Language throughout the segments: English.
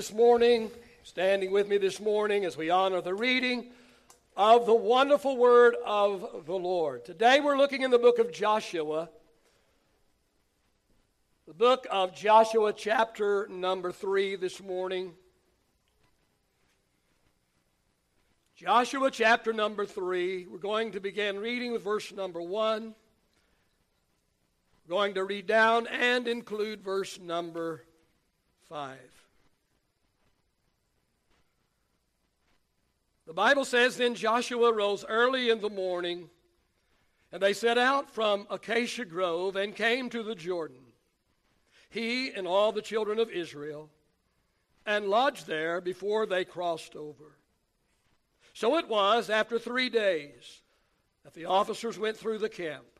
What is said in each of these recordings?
this morning, standing with me this morning as we honor the reading of the wonderful word of the Lord. Today we're looking in the book of Joshua, the book of Joshua, chapter number three, this morning. Joshua, chapter number three. We're going to begin reading with verse number one. We're going to read down and include verse number five. The Bible says, Then Joshua rose early in the morning, and they set out from Acacia Grove and came to the Jordan, he and all the children of Israel, and lodged there before they crossed over. So it was after three days that the officers went through the camp.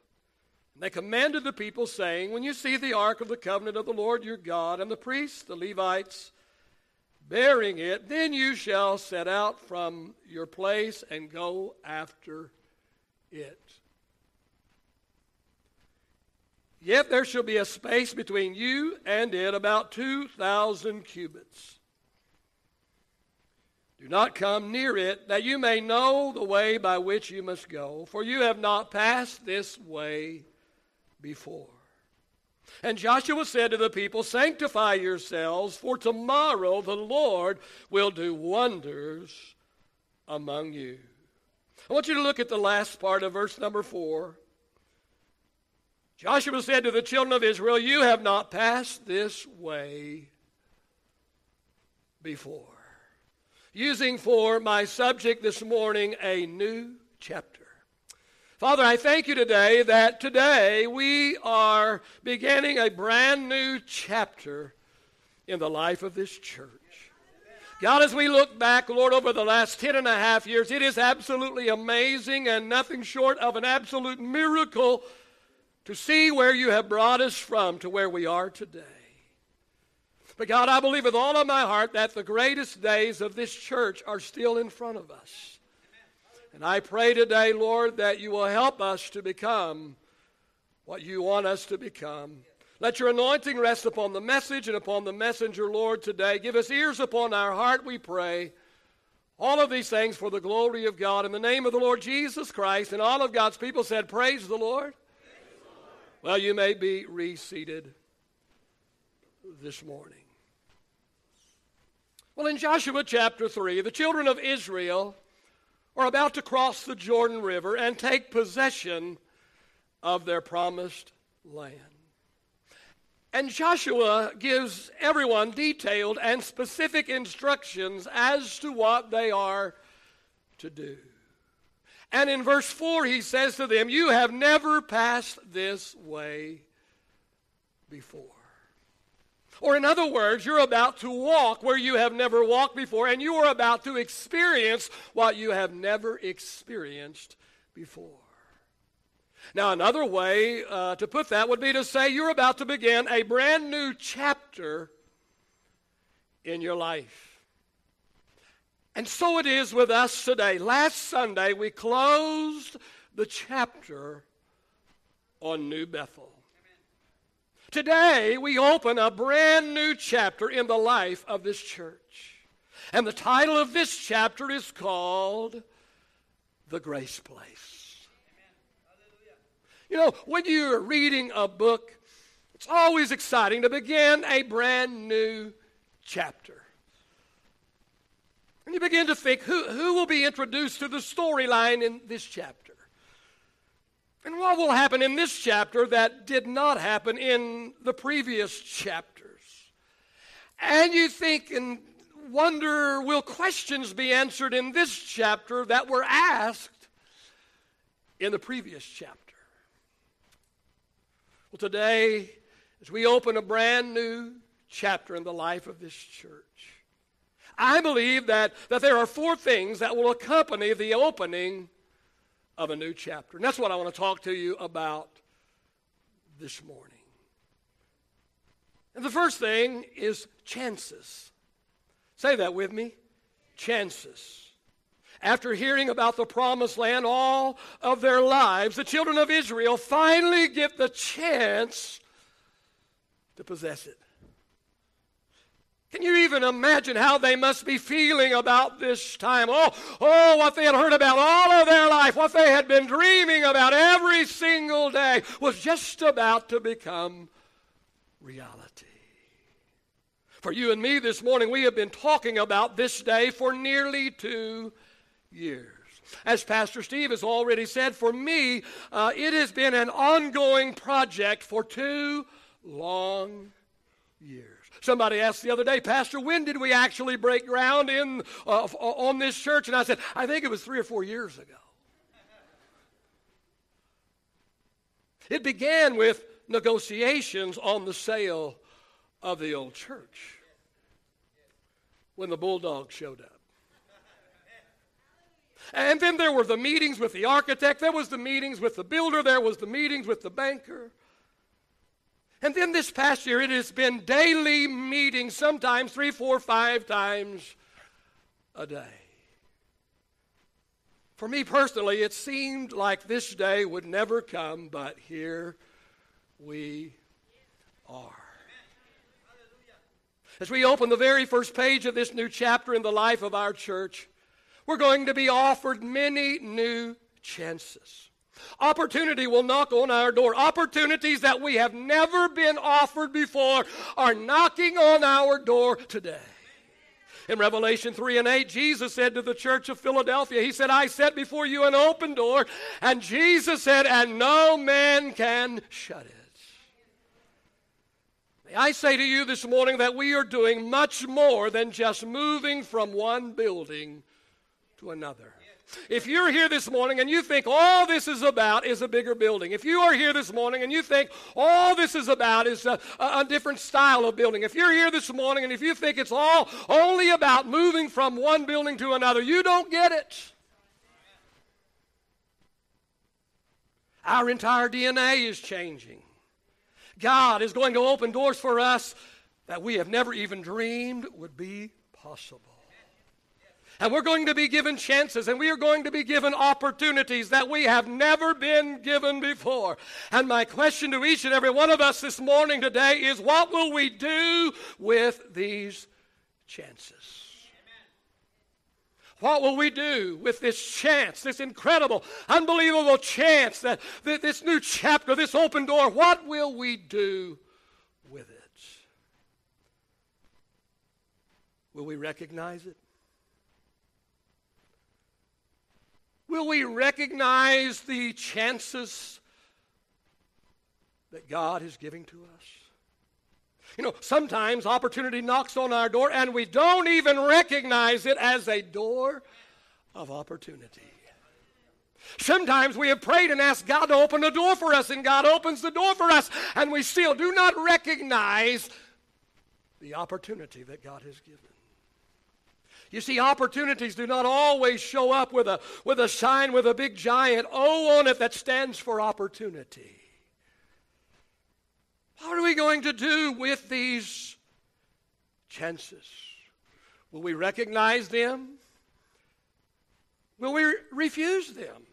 And they commanded the people, saying, When you see the ark of the covenant of the Lord your God, and the priests, the Levites, bearing it, then you shall set out from your place and go after it. Yet there shall be a space between you and it about 2,000 cubits. Do not come near it, that you may know the way by which you must go, for you have not passed this way before. And Joshua said to the people, Sanctify yourselves, for tomorrow the Lord will do wonders among you. I want you to look at the last part of verse number four. Joshua said to the children of Israel, You have not passed this way before. Using for my subject this morning a new chapter. Father, I thank you today that today we are beginning a brand new chapter in the life of this church. God, as we look back, Lord, over the last ten and a half years, it is absolutely amazing and nothing short of an absolute miracle to see where you have brought us from to where we are today. But God, I believe with all of my heart that the greatest days of this church are still in front of us. And I pray today, Lord, that you will help us to become what you want us to become. Let your anointing rest upon the message and upon the messenger, Lord, today. Give us ears upon our heart, we pray. All of these things for the glory of God. In the name of the Lord Jesus Christ. And all of God's people said, Praise the Lord. Praise. Well, you may be reseated this morning. Well, in Joshua chapter 3, the children of Israel are about to cross the Jordan River and take possession of their promised land. And Joshua gives everyone detailed and specific instructions as to what they are to do. And in verse 4, he says to them, You have never passed this way before. Or, in other words, you're about to walk where you have never walked before, and you are about to experience what you have never experienced before. Now, another way uh, to put that would be to say you're about to begin a brand new chapter in your life. And so it is with us today. Last Sunday, we closed the chapter on New Bethel. Today, we open a brand new chapter in the life of this church. And the title of this chapter is called The Grace Place. You know, when you're reading a book, it's always exciting to begin a brand new chapter. And you begin to think who, who will be introduced to the storyline in this chapter? And what will happen in this chapter that did not happen in the previous chapters? And you think and wonder will questions be answered in this chapter that were asked in the previous chapter? Well, today, as we open a brand new chapter in the life of this church, I believe that, that there are four things that will accompany the opening of a new chapter. And that's what I want to talk to you about this morning. And the first thing is chances. Say that with me chances. After hearing about the promised land all of their lives, the children of Israel finally get the chance to possess it. Can you even imagine how they must be feeling about this time? Oh, oh, what they had heard about all of their life, what they had been dreaming about every single day was just about to become reality. For you and me this morning, we have been talking about this day for nearly two years. As Pastor Steve has already said, for me, uh, it has been an ongoing project for two long years. Somebody asked the other day, Pastor, when did we actually break ground in uh, on this church? And I said, I think it was three or four years ago. It began with negotiations on the sale of the old church when the bulldog showed up. And then there were the meetings with the architect, there was the meetings with the builder, there was the meetings with the banker. And then this past year, it has been daily meetings, sometimes three, four, five times a day. For me personally, it seemed like this day would never come, but here we are. As we open the very first page of this new chapter in the life of our church, we're going to be offered many new chances. Opportunity will knock on our door. Opportunities that we have never been offered before are knocking on our door today. In Revelation 3 and 8, Jesus said to the church of Philadelphia, He said, I set before you an open door. And Jesus said, And no man can shut it. May I say to you this morning that we are doing much more than just moving from one building to another. If you're here this morning and you think all this is about is a bigger building, if you are here this morning and you think all this is about is a, a, different style of building, if you're here this morning and if you think it's all only about moving from one building to another, you don't get it. Our entire DNA is changing. God is going to open doors for us that we have never even dreamed would be possible. And we're going to be given chances and we are going to be given opportunities that we have never been given before. And my question to each and every one of us this morning today is what will we do with these chances? What will we do with this chance, this incredible, unbelievable chance, that, that this new chapter, this open door? What will we do with it? Will we recognize it? Will we recognize the chances that God is giving to us? You know, sometimes opportunity knocks on our door and we don't even recognize it as a door of opportunity. Sometimes we have prayed and asked God to open the door for us, and God opens the door for us, and we still do not recognize the opportunity that God has given. You see, opportunities do not always show up with a, with a sign with a big giant O on it that stands for opportunity. What are we going to do with these chances? Will we recognize them? Will we refuse them?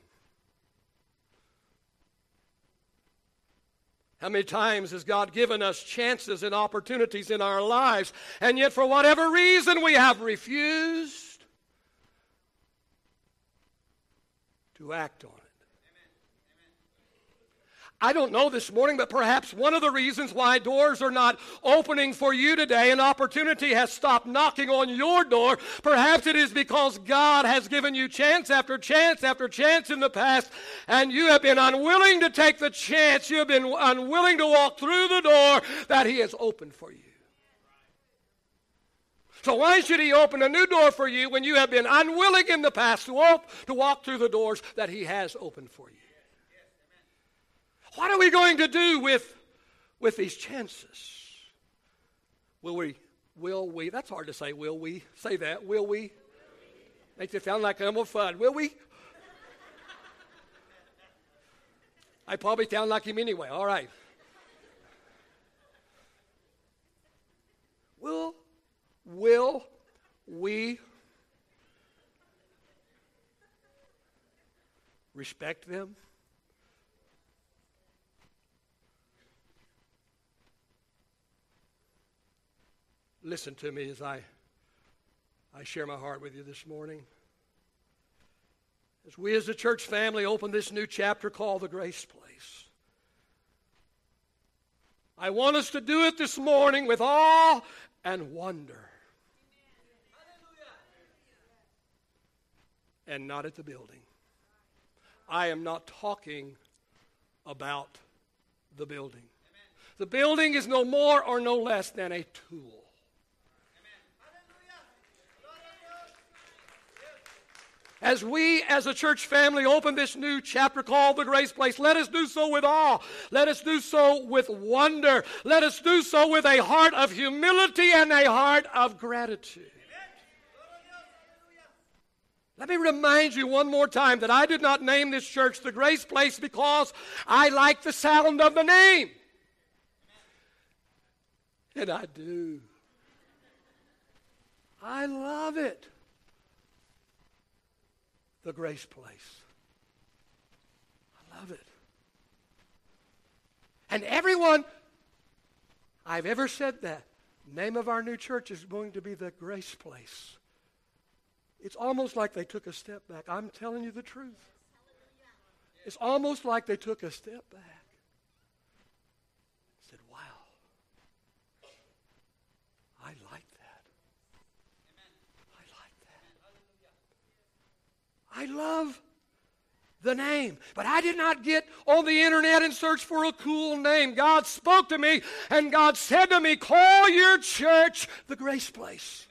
How many times has God given us chances and opportunities in our lives, and yet for whatever reason we have refused to act on it? I don't know this morning, but perhaps one of the reasons why doors are not opening for you today and opportunity has stopped knocking on your door, perhaps it is because God has given you chance after chance after chance in the past, and you have been unwilling to take the chance. You have been unwilling to walk through the door that He has opened for you. So why should He open a new door for you when you have been unwilling in the past to, op- to walk through the doors that He has opened for you? What are we going to do with, with these chances? Will we, will we, that's hard to say, will we? Say that, will we? Makes it sound like I'm a fun. Will we? I probably sound like him anyway. All right. Will, will we respect them? Listen to me as I, I share my heart with you this morning. As we as a church family open this new chapter called the Grace Place, I want us to do it this morning with awe and wonder. And not at the building. I am not talking about the building. The building is no more or no less than a tool. As we, as a church family, open this new chapter called the Grace Place, let us do so with awe. Let us do so with wonder. Let us do so with a heart of humility and a heart of gratitude. Let me remind you one more time that I did not name this church the Grace Place because I like the sound of the name. And I do. I love it. The Grace Place. I love it. And everyone I've ever said that, name of our new church is going to be the Grace Place. It's almost like they took a step back. I'm telling you the truth. It's almost like they took a step back. Said, wow. I like that. I love the name. But I did not get on the internet and search for a cool name. God spoke to me and God said to me, Call your church the Grace Place.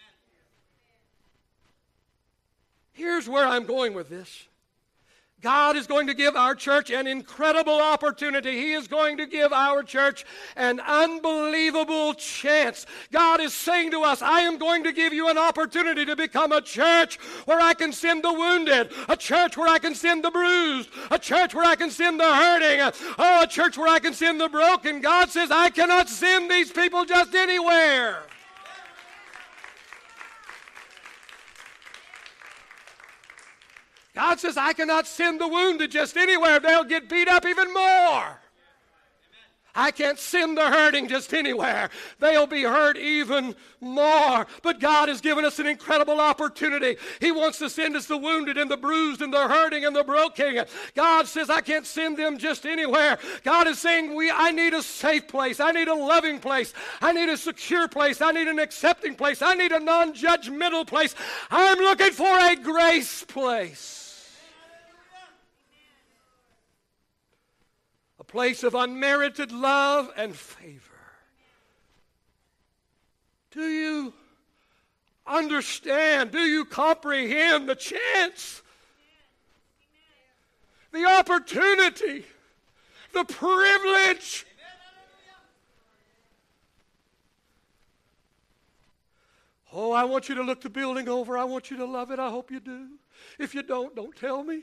Here's where I'm going with this. God is going to give our church an incredible opportunity. He is going to give our church an unbelievable chance. God is saying to us, I am going to give you an opportunity to become a church where I can send the wounded, a church where I can send the bruised, a church where I can send the hurting, oh, a church where I can send the broken. God says, I cannot send these people just anywhere. God says, I cannot send the wounded just anywhere. They'll get beat up even more. I can't send the hurting just anywhere. They'll be hurt even more. But God has given us an incredible opportunity. He wants to send us the wounded and the bruised and the hurting and the broken. God says, I can't send them just anywhere. God is saying, we, I need a safe place. I need a loving place. I need a secure place. I need an accepting place. I need a non judgmental place. I'm looking for a grace place. Place of unmerited love and favor. Do you understand? Do you comprehend the chance? The opportunity, the privilege. Oh, I want you to look the building over. I want you to love it. I hope you do. If you don't, don't tell me.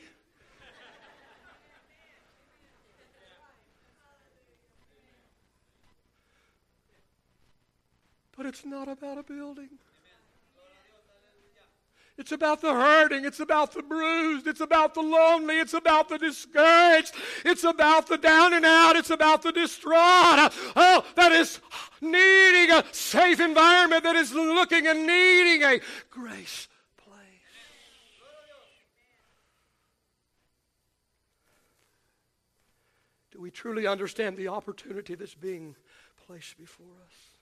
But it's not about a building. It's about the hurting. It's about the bruised. It's about the lonely. It's about the discouraged. It's about the down and out. It's about the distraught. Oh, that is needing a safe environment, that is looking and needing a grace place. Do we truly understand the opportunity that's being placed before us?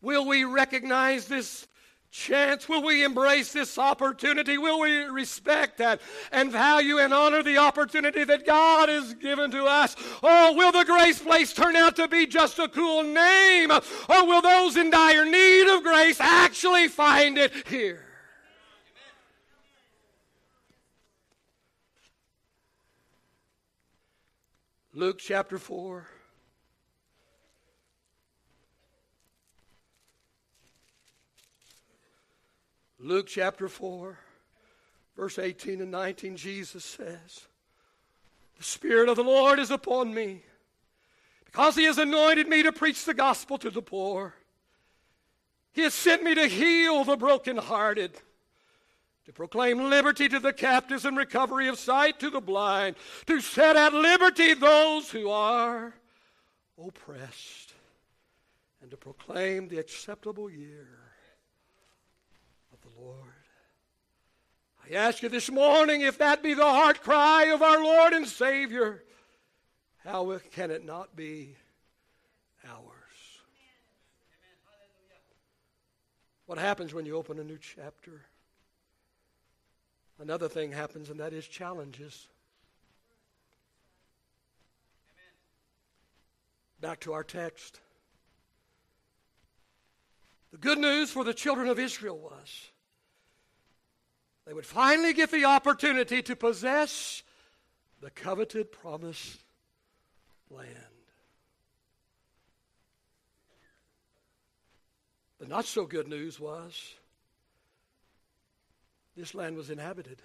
Will we recognize this chance? Will we embrace this opportunity? Will we respect that and value and honor the opportunity that God has given to us? Oh, will the Grace Place turn out to be just a cool name? Or will those in dire need of grace actually find it here? Luke chapter 4. Luke chapter 4, verse 18 and 19, Jesus says, The Spirit of the Lord is upon me, because He has anointed me to preach the gospel to the poor. He has sent me to heal the brokenhearted, to proclaim liberty to the captives and recovery of sight to the blind, to set at liberty those who are oppressed and to proclaim the acceptable year of the Lord. I ask you this morning if that be the heart cry of our Lord and Savior, how can it not be ours? What happens when you open a new chapter? Another thing happens, and that is challenges. Back to our text. The good news for the children of Israel was they would finally get the opportunity to possess the coveted promised land. The not so good news was this land was inhabited.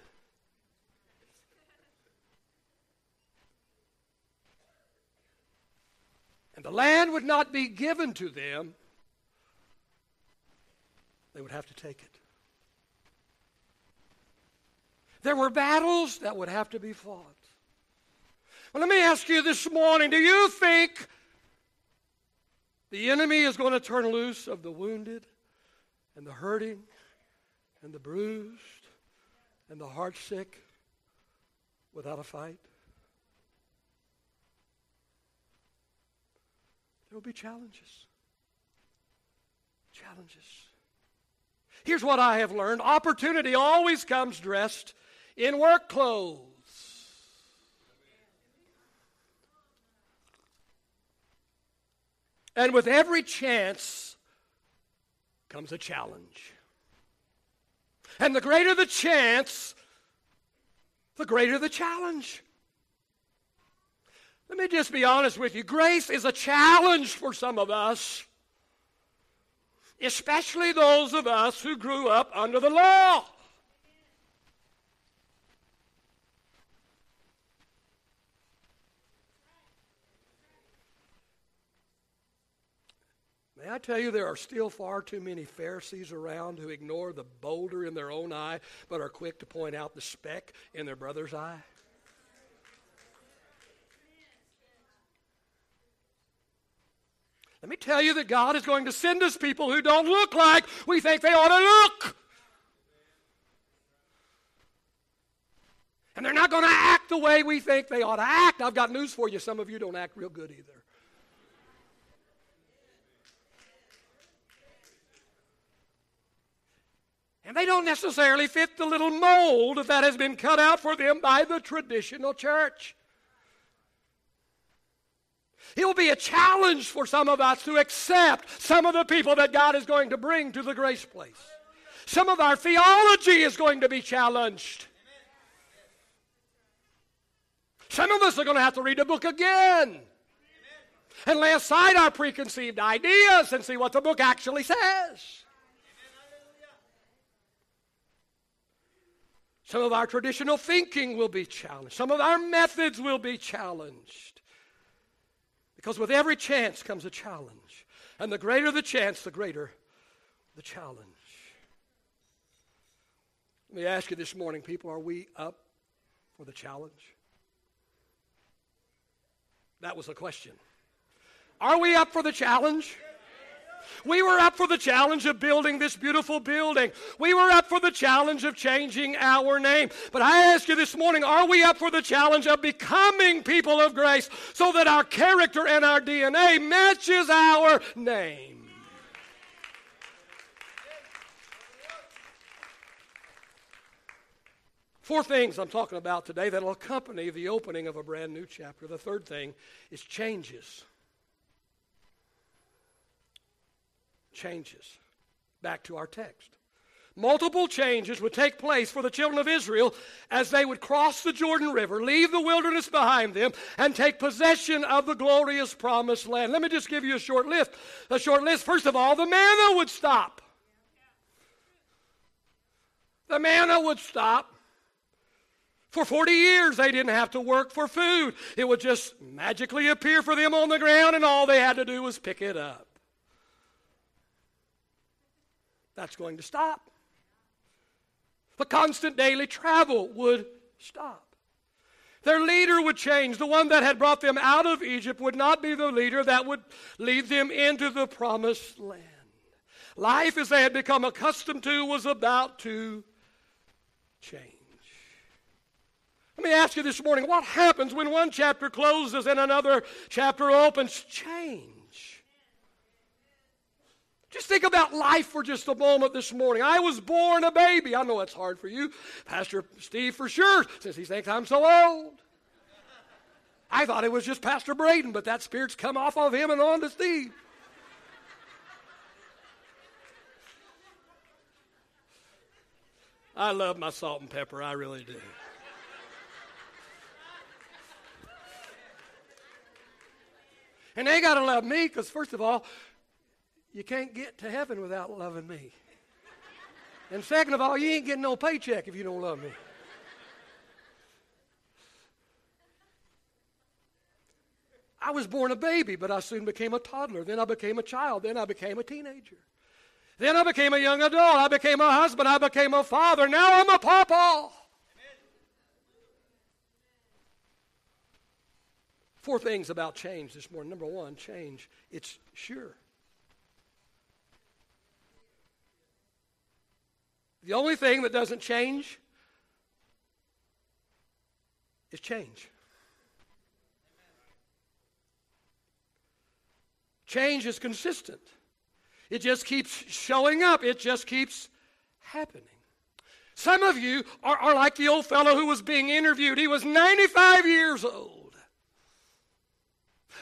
And the land would not be given to them, they would have to take it. There were battles that would have to be fought. Well, let me ask you this morning do you think the enemy is going to turn loose of the wounded and the hurting and the bruised and the heart sick without a fight? There will be challenges. Challenges. Here's what I have learned opportunity always comes dressed in work clothes. And with every chance comes a challenge. And the greater the chance, the greater the challenge. Let me just be honest with you. Grace is a challenge for some of us, especially those of us who grew up under the law. May I tell you, there are still far too many Pharisees around who ignore the boulder in their own eye but are quick to point out the speck in their brother's eye? Let me tell you that God is going to send us people who don't look like we think they ought to look. And they're not going to act the way we think they ought to act. I've got news for you. Some of you don't act real good either. And they don't necessarily fit the little mold that has been cut out for them by the traditional church. It will be a challenge for some of us to accept some of the people that God is going to bring to the grace place. Some of our theology is going to be challenged. Some of us are going to have to read the book again and lay aside our preconceived ideas and see what the book actually says. Some of our traditional thinking will be challenged. Some of our methods will be challenged. Because with every chance comes a challenge. And the greater the chance, the greater the challenge. Let me ask you this morning, people, are we up for the challenge? That was the question. Are we up for the challenge? We were up for the challenge of building this beautiful building. We were up for the challenge of changing our name. But I ask you this morning are we up for the challenge of becoming people of grace so that our character and our DNA matches our name? Four things I'm talking about today that will accompany the opening of a brand new chapter. The third thing is changes. Changes. Back to our text. Multiple changes would take place for the children of Israel as they would cross the Jordan River, leave the wilderness behind them, and take possession of the glorious promised land. Let me just give you a short list. A short list. First of all, the manna would stop. The manna would stop. For 40 years, they didn't have to work for food. It would just magically appear for them on the ground, and all they had to do was pick it up. That's going to stop. The constant daily travel would stop. Their leader would change. The one that had brought them out of Egypt would not be the leader that would lead them into the promised land. Life, as they had become accustomed to, was about to change. Let me ask you this morning what happens when one chapter closes and another chapter opens? Change. Just think about life for just a moment this morning. I was born a baby. I know that's hard for you, Pastor Steve, for sure, since he thinks I'm so old. I thought it was just Pastor Braden, but that spirit's come off of him and on to Steve. I love my salt and pepper, I really do. And they got to love me because, first of all, you can't get to heaven without loving me. And second of all, you ain't getting no paycheck if you don't love me. I was born a baby, but I soon became a toddler. Then I became a child. Then I became a teenager. Then I became a young adult. I became a husband. I became a father. Now I'm a papa. Four things about change this morning. Number one, change. It's sure. The only thing that doesn't change is change. Change is consistent. It just keeps showing up. It just keeps happening. Some of you are, are like the old fellow who was being interviewed. He was 95 years old.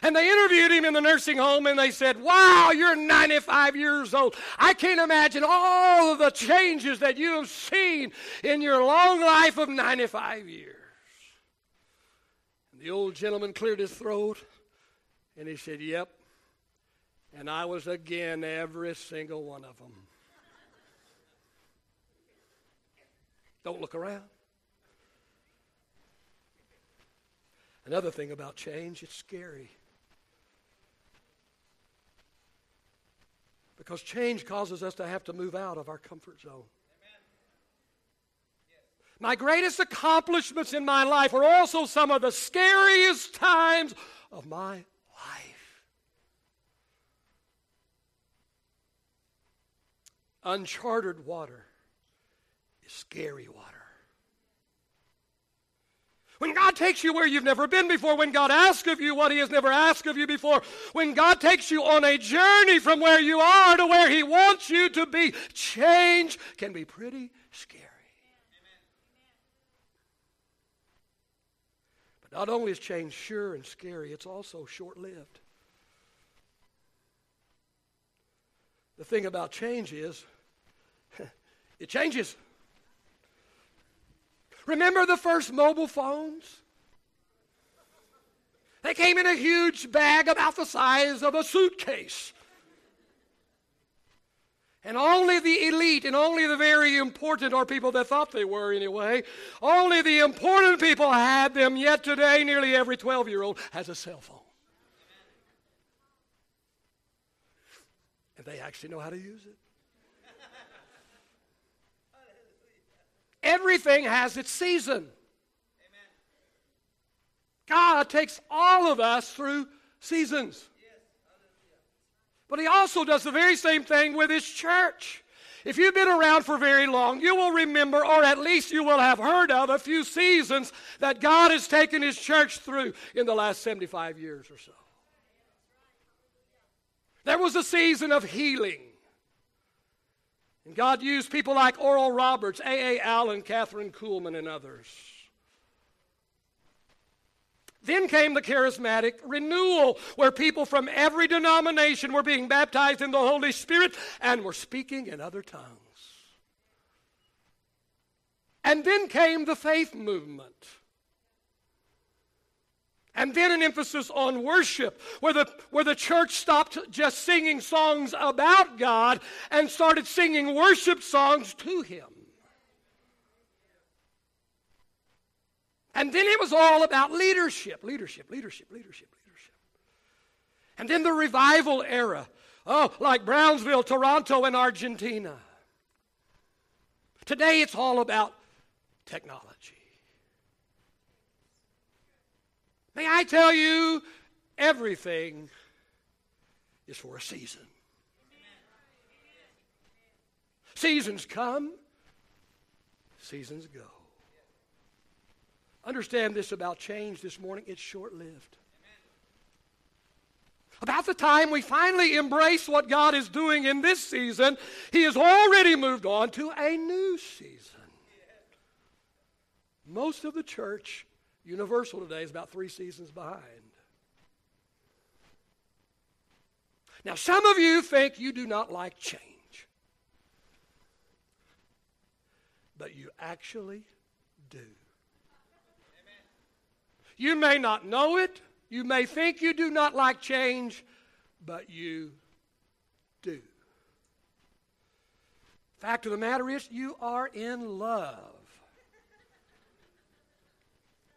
And they interviewed him in the nursing home and they said, Wow, you're 95 years old. I can't imagine all of the changes that you have seen in your long life of 95 years. And the old gentleman cleared his throat and he said, Yep. And I was again every single one of them. Don't look around. Another thing about change, it's scary. Because change causes us to have to move out of our comfort zone. My greatest accomplishments in my life are also some of the scariest times of my life. Uncharted water is scary water. When God takes you where you've never been before, when God asks of you what He has never asked of you before, when God takes you on a journey from where you are to where He wants you to be, change can be pretty scary. But not only is change sure and scary, it's also short lived. The thing about change is, it changes. Remember the first mobile phones? They came in a huge bag about the size of a suitcase. And only the elite and only the very important, or people that thought they were anyway, only the important people had them. Yet today, nearly every 12 year old has a cell phone. And they actually know how to use it. Everything has its season. God takes all of us through seasons. But He also does the very same thing with His church. If you've been around for very long, you will remember, or at least you will have heard of, a few seasons that God has taken His church through in the last 75 years or so. There was a season of healing. And God used people like Oral Roberts, A.A. Allen, Kathryn Kuhlman, and others. Then came the charismatic renewal, where people from every denomination were being baptized in the Holy Spirit and were speaking in other tongues. And then came the faith movement. And then an emphasis on worship, where the, where the church stopped just singing songs about God and started singing worship songs to Him. And then it was all about leadership, leadership, leadership, leadership, leadership. And then the revival era, oh, like Brownsville, Toronto, and Argentina. Today it's all about technology. May I tell you, everything is for a season. Seasons come, seasons go. Understand this about change this morning it's short lived. About the time we finally embrace what God is doing in this season, He has already moved on to a new season. Most of the church, universal today, is about three seasons behind. Now, some of you think you do not like change. but you actually do. You may not know it. You may think you do not like change, but you do. Fact of the matter is, you are in love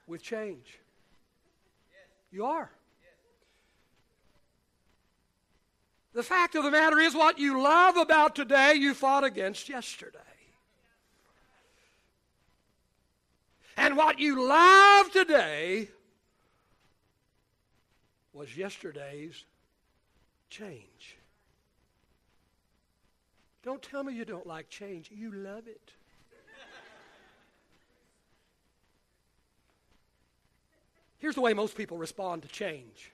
with change. You are. The fact of the matter is, what you love about today, you fought against yesterday. And what you love today was yesterday's change. Don't tell me you don't like change. You love it. Here's the way most people respond to change.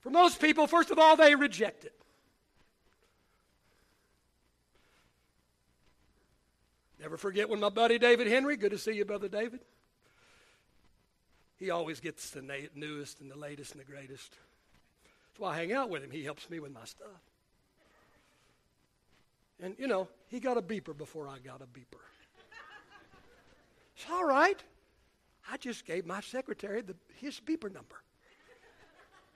For most people, first of all, they reject it. Never forget when my buddy David Henry, good to see you, Brother David. He always gets the na- newest and the latest and the greatest. That's why I hang out with him. He helps me with my stuff. And, you know, he got a beeper before I got a beeper. It's all right. I just gave my secretary the, his beeper number.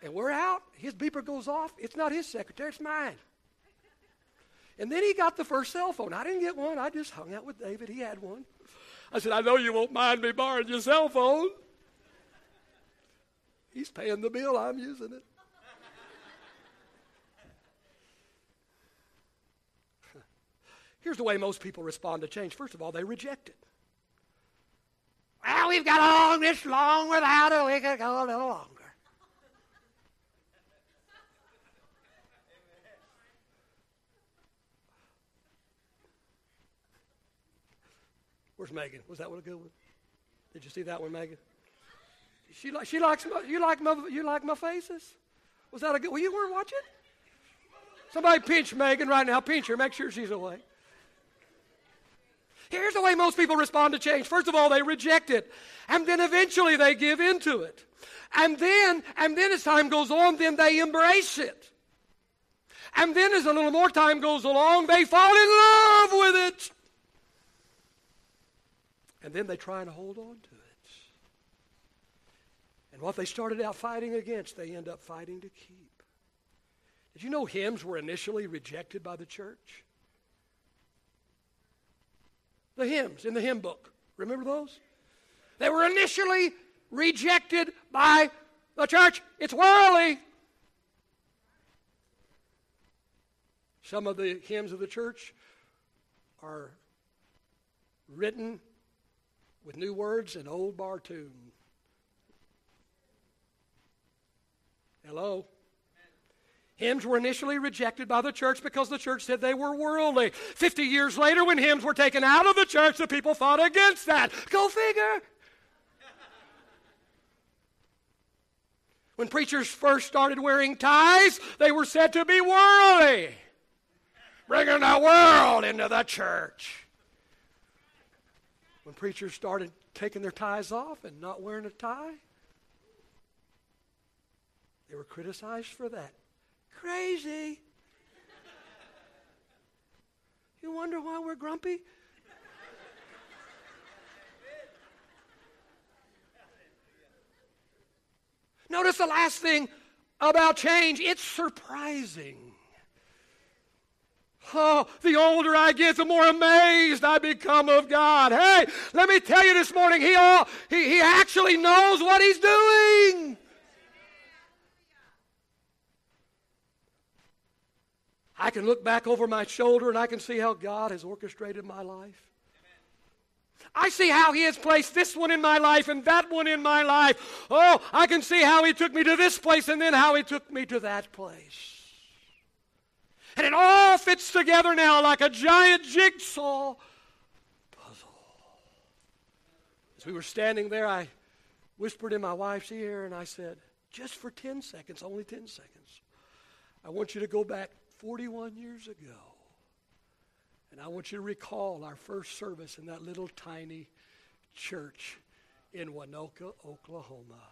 And we're out. His beeper goes off. It's not his secretary, it's mine. And then he got the first cell phone. I didn't get one. I just hung out with David. He had one. I said, I know you won't mind me borrowing your cell phone. He's paying the bill, I'm using it. Here's the way most people respond to change. First of all, they reject it. Well, we've got along this long without it. We could go a little longer. Where's Megan? Was that one a good one? Did you see that one, Megan? She, she likes my, you like my you like my faces. Was that a good? Well, you weren't watching. Somebody pinch Megan right now. Pinch her. Make sure she's awake. Here's the way most people respond to change. First of all, they reject it, and then eventually they give into it, and then and then as time goes on, then they embrace it, and then as a little more time goes along, they fall in love with it, and then they try and hold on to it. And what they started out fighting against, they end up fighting to keep. Did you know hymns were initially rejected by the church? The hymns in the hymn book. Remember those? They were initially rejected by the church. It's worldly. Some of the hymns of the church are written with new words and old bar tunes. Hello? Hymns were initially rejected by the church because the church said they were worldly. Fifty years later, when hymns were taken out of the church, the people fought against that. Go figure. When preachers first started wearing ties, they were said to be worldly, bringing the world into the church. When preachers started taking their ties off and not wearing a tie, they were criticized for that. Crazy. You wonder why we're grumpy? Notice the last thing about change it's surprising. Oh, the older I get, the more amazed I become of God. Hey, let me tell you this morning, He, all, he, he actually knows what He's doing. I can look back over my shoulder and I can see how God has orchestrated my life. I see how He has placed this one in my life and that one in my life. Oh, I can see how He took me to this place and then how He took me to that place. And it all fits together now like a giant jigsaw puzzle. As we were standing there, I whispered in my wife's ear and I said, just for 10 seconds, only 10 seconds, I want you to go back 41 years ago. And I want you to recall our first service in that little tiny church in Waynoka, Oklahoma.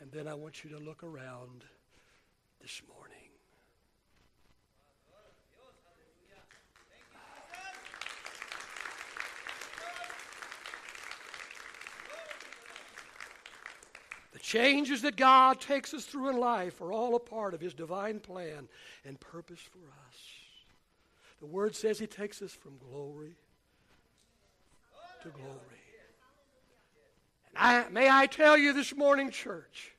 And then I want you to look around this morning. The changes that God takes us through in life are all a part of His divine plan and purpose for us. The Word says He takes us from glory to glory. And I, may I tell you this morning, church,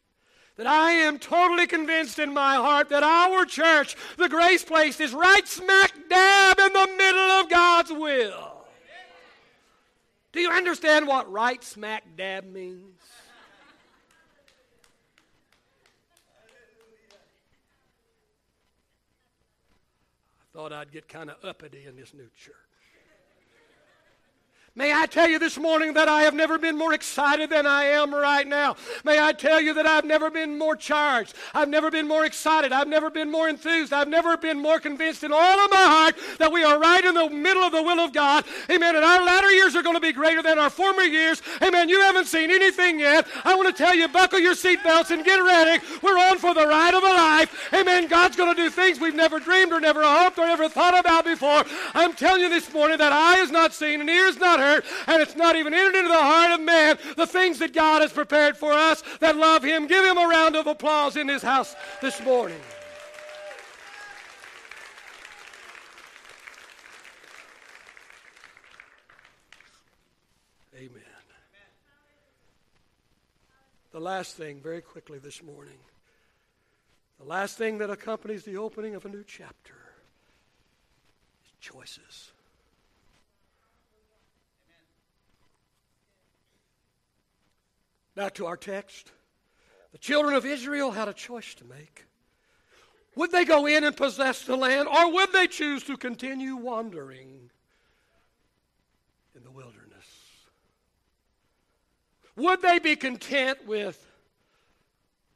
that I am totally convinced in my heart that our church, the Grace Place, is right smack dab in the middle of God's will. Do you understand what right smack dab means? Thought I'd get kind of uppity in this new church. May I tell you this morning that I have never been more excited than I am right now. May I tell you that I've never been more charged. I've never been more excited. I've never been more enthused. I've never been more convinced in all of my heart that we are right in the middle of the will of God. Amen. And our latter years are going to be greater than our former years. Amen. You haven't seen anything yet. I want to tell you, buckle your seatbelts and get ready. We're on for the ride of a life. Amen. God's going to do things we've never dreamed or never hoped or ever thought about before. I'm telling you this morning that eye is not seen and ear is not heard and it's not even entered into the heart of man the things that God has prepared for us that love Him. Give Him a round of applause in His house this morning. Amen. The last thing, very quickly this morning, the last thing that accompanies the opening of a new chapter is choices. Now to our text. The children of Israel had a choice to make. Would they go in and possess the land, or would they choose to continue wandering in the wilderness? Would they be content with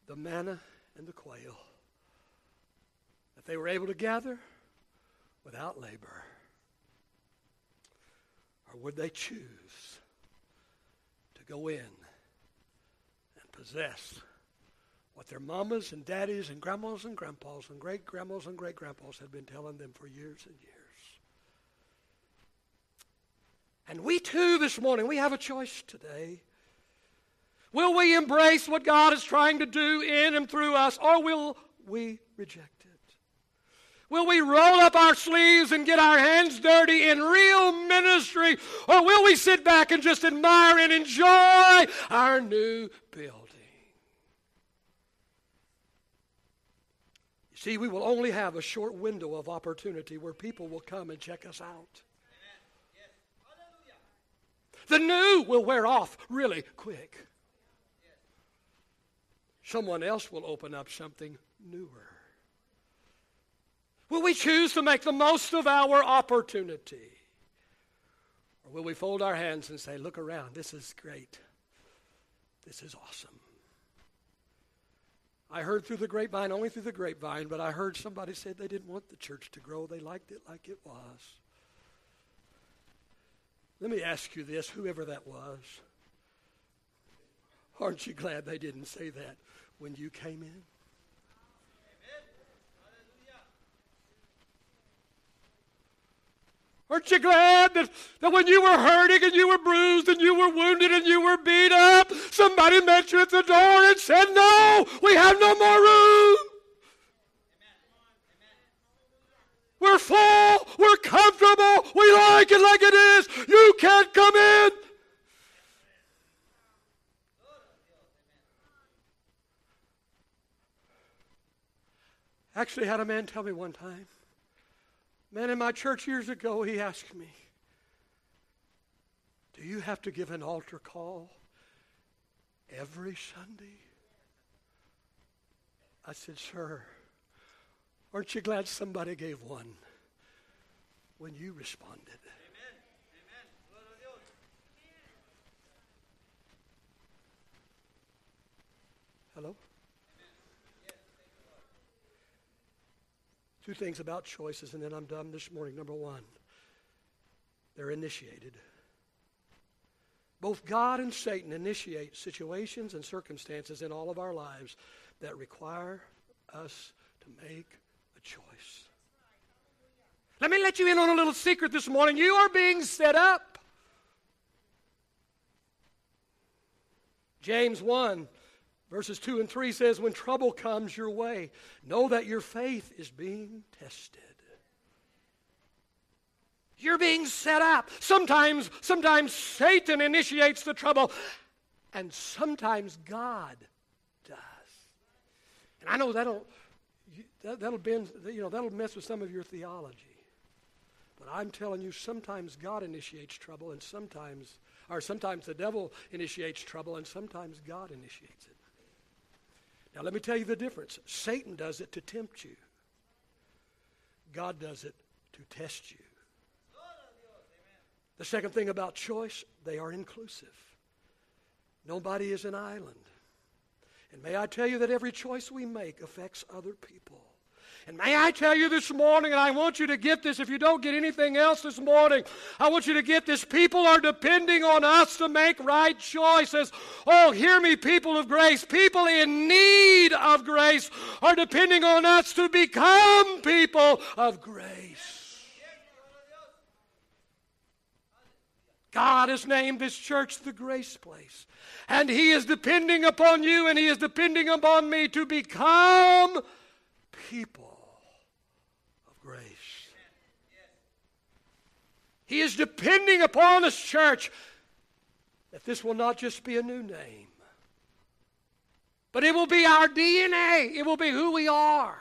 the manna and the quail that they were able to gather without labor? Or would they choose to go in possess what their mamas and daddies and grandmas and grandpas and great grandmas and great grandpas had been telling them for years and years. And we too this morning, we have a choice today. Will we embrace what God is trying to do in and through us, or will we reject it? Will we roll up our sleeves and get our hands dirty in real ministry, or will we sit back and just admire and enjoy our new building? See, we will only have a short window of opportunity where people will come and check us out. The new will wear off really quick. Someone else will open up something newer. Will we choose to make the most of our opportunity? Or will we fold our hands and say, Look around, this is great. This is awesome. I heard through the grapevine, only through the grapevine, but I heard somebody said they didn't want the church to grow. They liked it like it was. Let me ask you this, whoever that was. Aren't you glad they didn't say that when you came in? Aren't you glad that, that when you were hurting and you were bruised and you were wounded and you were beat up, somebody met you at the door and said, No, we have no more room. We're full. We're comfortable. We like it like it is. You can't come in. Actually, had a man tell me one time Man, in my church years ago, he asked me, Do you have to give an altar call every Sunday? I said, Sir, aren't you glad somebody gave one when you responded? Hello? Two things about choices, and then I'm done this morning. Number one, they're initiated. Both God and Satan initiate situations and circumstances in all of our lives that require us to make a choice. Let me let you in on a little secret this morning. You are being set up. James 1 Verses 2 and 3 says, When trouble comes your way, know that your faith is being tested. You're being set up. Sometimes, sometimes Satan initiates the trouble, and sometimes God does. And I know that'll that, that'll bend, you know, that'll mess with some of your theology. But I'm telling you, sometimes God initiates trouble, and sometimes, or sometimes the devil initiates trouble, and sometimes God initiates it. Now, let me tell you the difference Satan does it to tempt you, God does it to test you. The second thing about choice, they are inclusive. Nobody is an island. And may I tell you that every choice we make affects other people. And may I tell you this morning, and I want you to get this if you don't get anything else this morning, I want you to get this. People are depending on us to make right choices. Oh, hear me, people of grace. People in need of grace are depending on us to become people of grace. God has named this church the grace place. And He is depending upon you and He is depending upon me to become people He is depending upon us, church, that this will not just be a new name, but it will be our DNA. It will be who we are.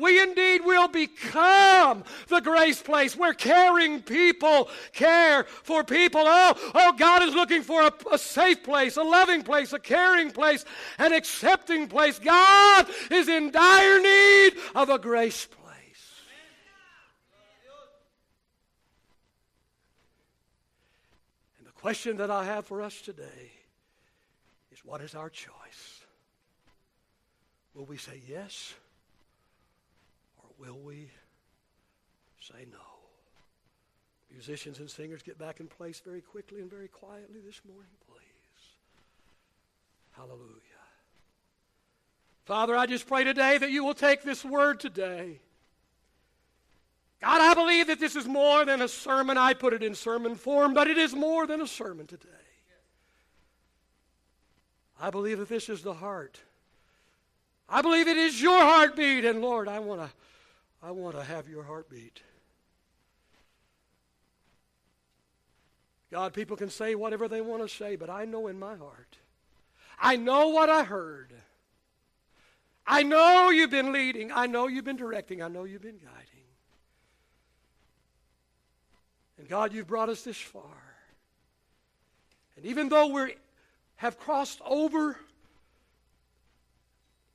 We indeed will become the grace place where caring people care for people. Oh, oh God is looking for a, a, safe place, a loving place, a caring place, an accepting place. God is in dire need of a grace place. Question that I have for us today is what is our choice? Will we say yes or will we say no? Musicians and singers, get back in place very quickly and very quietly this morning, please. Hallelujah. Father, I just pray today that you will take this word today God, I believe that this is more than a sermon. I put it in sermon form, but it is more than a sermon today. I believe that this is the heart. I believe it is your heartbeat, and Lord, I want to I want to have your heartbeat. God, people can say whatever they want to say, but I know in my heart. I know what I heard. I know you've been leading. I know you've been directing. I know you've been guiding. And God, you've brought us this far. And even though we have crossed over,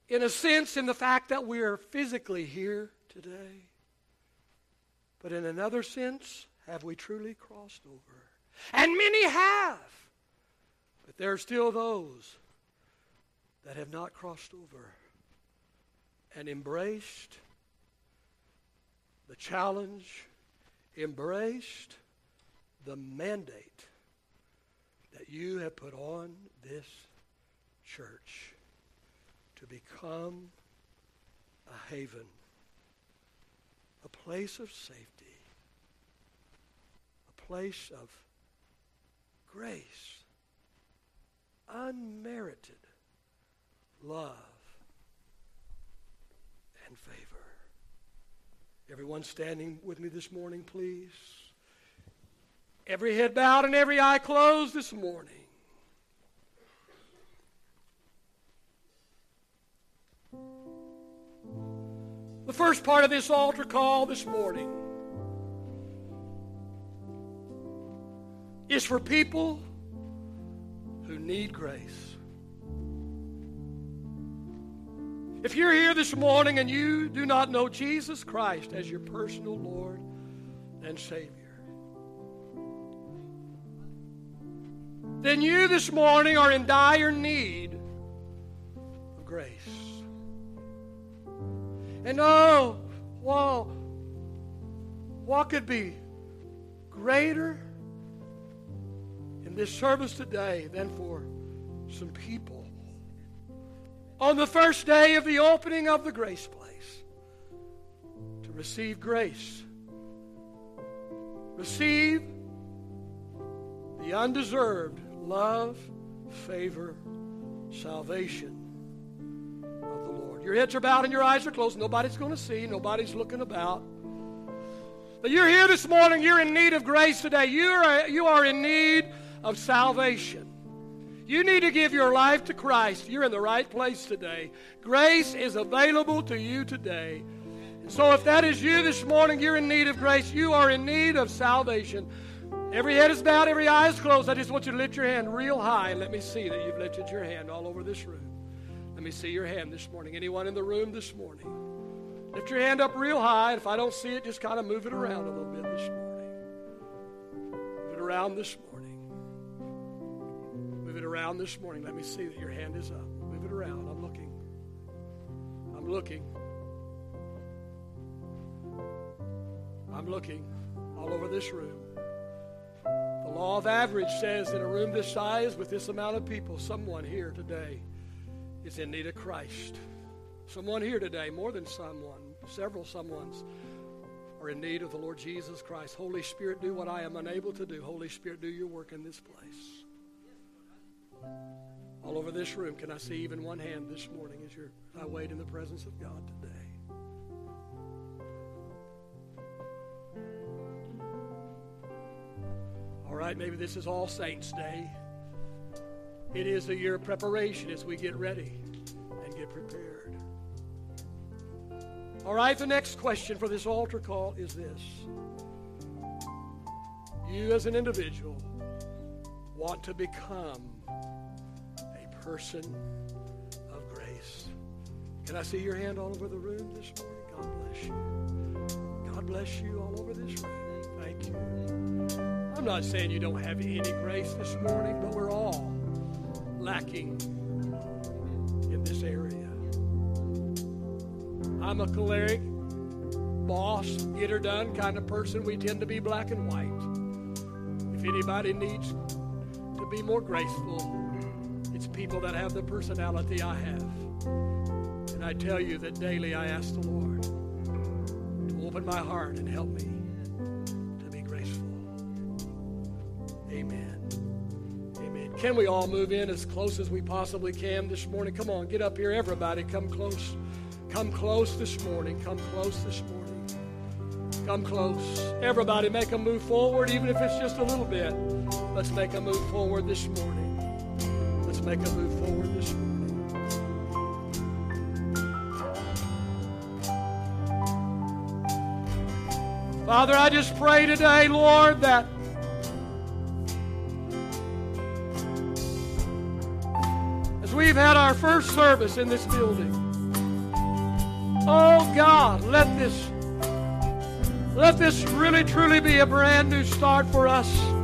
in a sense, in the fact that we are physically here today, but in another sense, have we truly crossed over? And many have. But there are still those that have not crossed over and embraced the challenge embraced the mandate that you have put on this church to become a haven, a place of safety, a place of grace, unmerited love and favor. Everyone standing with me this morning, please. Every head bowed and every eye closed this morning. The first part of this altar call this morning is for people who need grace. If you're here this morning and you do not know Jesus Christ as your personal Lord and Savior, then you this morning are in dire need of grace. And oh, wow, what could be greater in this service today than for some people on the first day of the opening of the grace place to receive grace, receive the undeserved love, favor, salvation of the Lord. Your heads are bowed and your eyes are closed. Nobody's going to see, nobody's looking about. But you're here this morning, you're in need of grace today. You are, you are in need of salvation. You need to give your life to Christ. You're in the right place today. Grace is available to you today. So, if that is you this morning, you're in need of grace. You are in need of salvation. Every head is bowed, every eye is closed. I just want you to lift your hand real high and let me see that you've lifted your hand all over this room. Let me see your hand this morning. Anyone in the room this morning? Lift your hand up real high. If I don't see it, just kind of move it around a little bit this morning. Move it around this morning. Move it around this morning. Let me see that your hand is up. Move it around. I'm looking. I'm looking. I'm looking all over this room. The law of average says in a room this size with this amount of people, someone here today is in need of Christ. Someone here today, more than someone, several someones, are in need of the Lord Jesus Christ. Holy Spirit, do what I am unable to do. Holy Spirit, do your work in this place. All over this room, can I see even one hand this morning as you're, I wait in the presence of God today? All right, maybe this is All Saints' Day. It is a year of preparation as we get ready and get prepared. All right, the next question for this altar call is this You, as an individual, want to become person of grace. Can I see your hand all over the room this morning? God bless you. God bless you all over this room. Thank you. I'm not saying you don't have any grace this morning, but we're all lacking in this area. I'm a choleric, boss, get her done kind of person. We tend to be black and white. If anybody needs to be more graceful, people that have the personality I have. And I tell you that daily I ask the Lord to open my heart and help me to be graceful. Amen. Amen. Can we all move in as close as we possibly can this morning? Come on, get up here, everybody. Come close. Come close this morning. Come close this morning. Come close. Everybody, make a move forward, even if it's just a little bit. Let's make a move forward this morning. Make a move forward this morning. Father, I just pray today, Lord, that as we've had our first service in this building, oh God, let this let this really truly be a brand new start for us.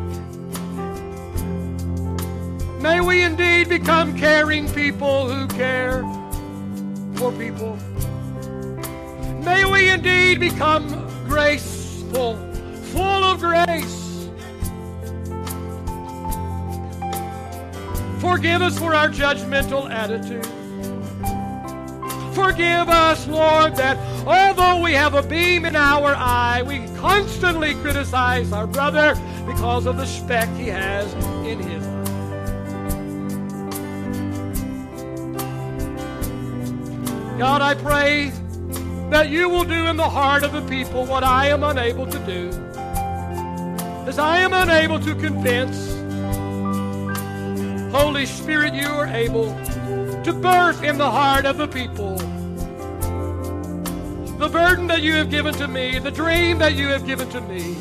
May we indeed become caring people who care for people. May we indeed become graceful, full of grace. Forgive us for our judgmental attitude. Forgive us, Lord, that although we have a beam in our eye, we constantly criticize our brother because of the speck he has in his eye. God, I pray that you will do in the heart of the people what I am unable to do. As I am unable to convince, Holy Spirit, you are able to birth in the heart of the people the burden that you have given to me, the dream that you have given to me.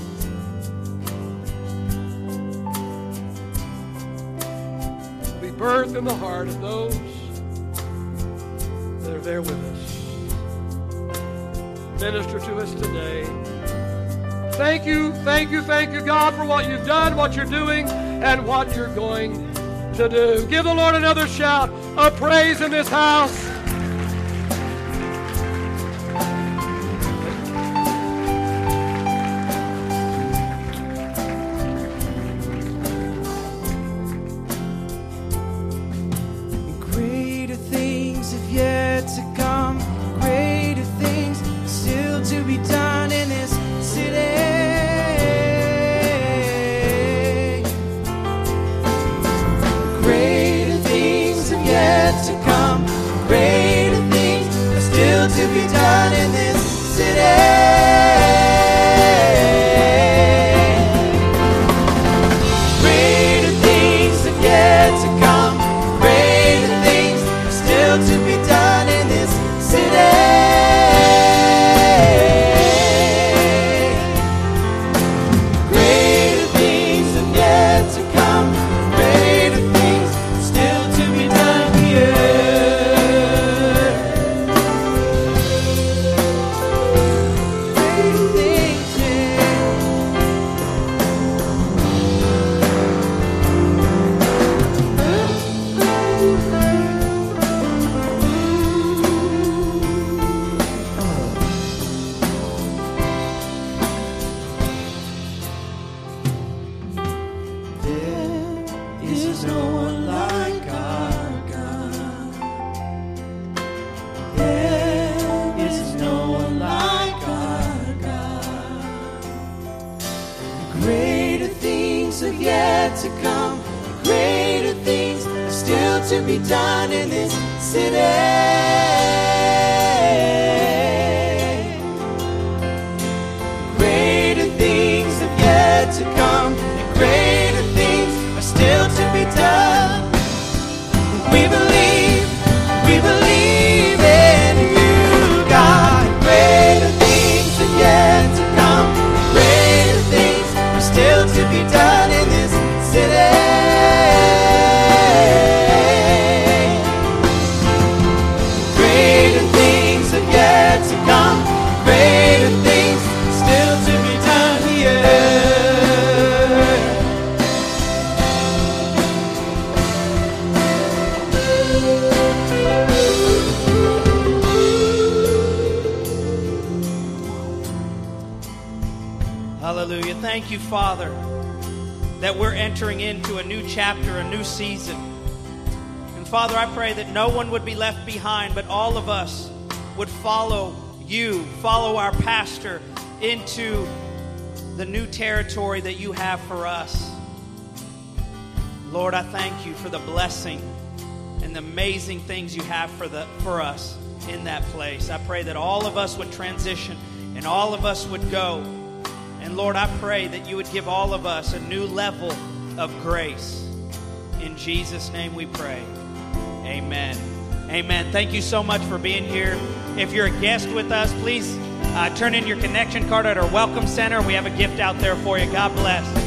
Be birth in the heart of those are there with us. Minister to us today. Thank you, thank you, thank you, God, for what you've done, what you're doing, and what you're going to do. Give the Lord another shout of praise in this house. Yet to come. Greater things still to be done in this city. Chapter, a new season. And Father, I pray that no one would be left behind, but all of us would follow you, follow our pastor into the new territory that you have for us. Lord, I thank you for the blessing and the amazing things you have for, the, for us in that place. I pray that all of us would transition and all of us would go. And Lord, I pray that you would give all of us a new level of grace. In Jesus' name we pray. Amen. Amen. Thank you so much for being here. If you're a guest with us, please uh, turn in your connection card at our Welcome Center. We have a gift out there for you. God bless.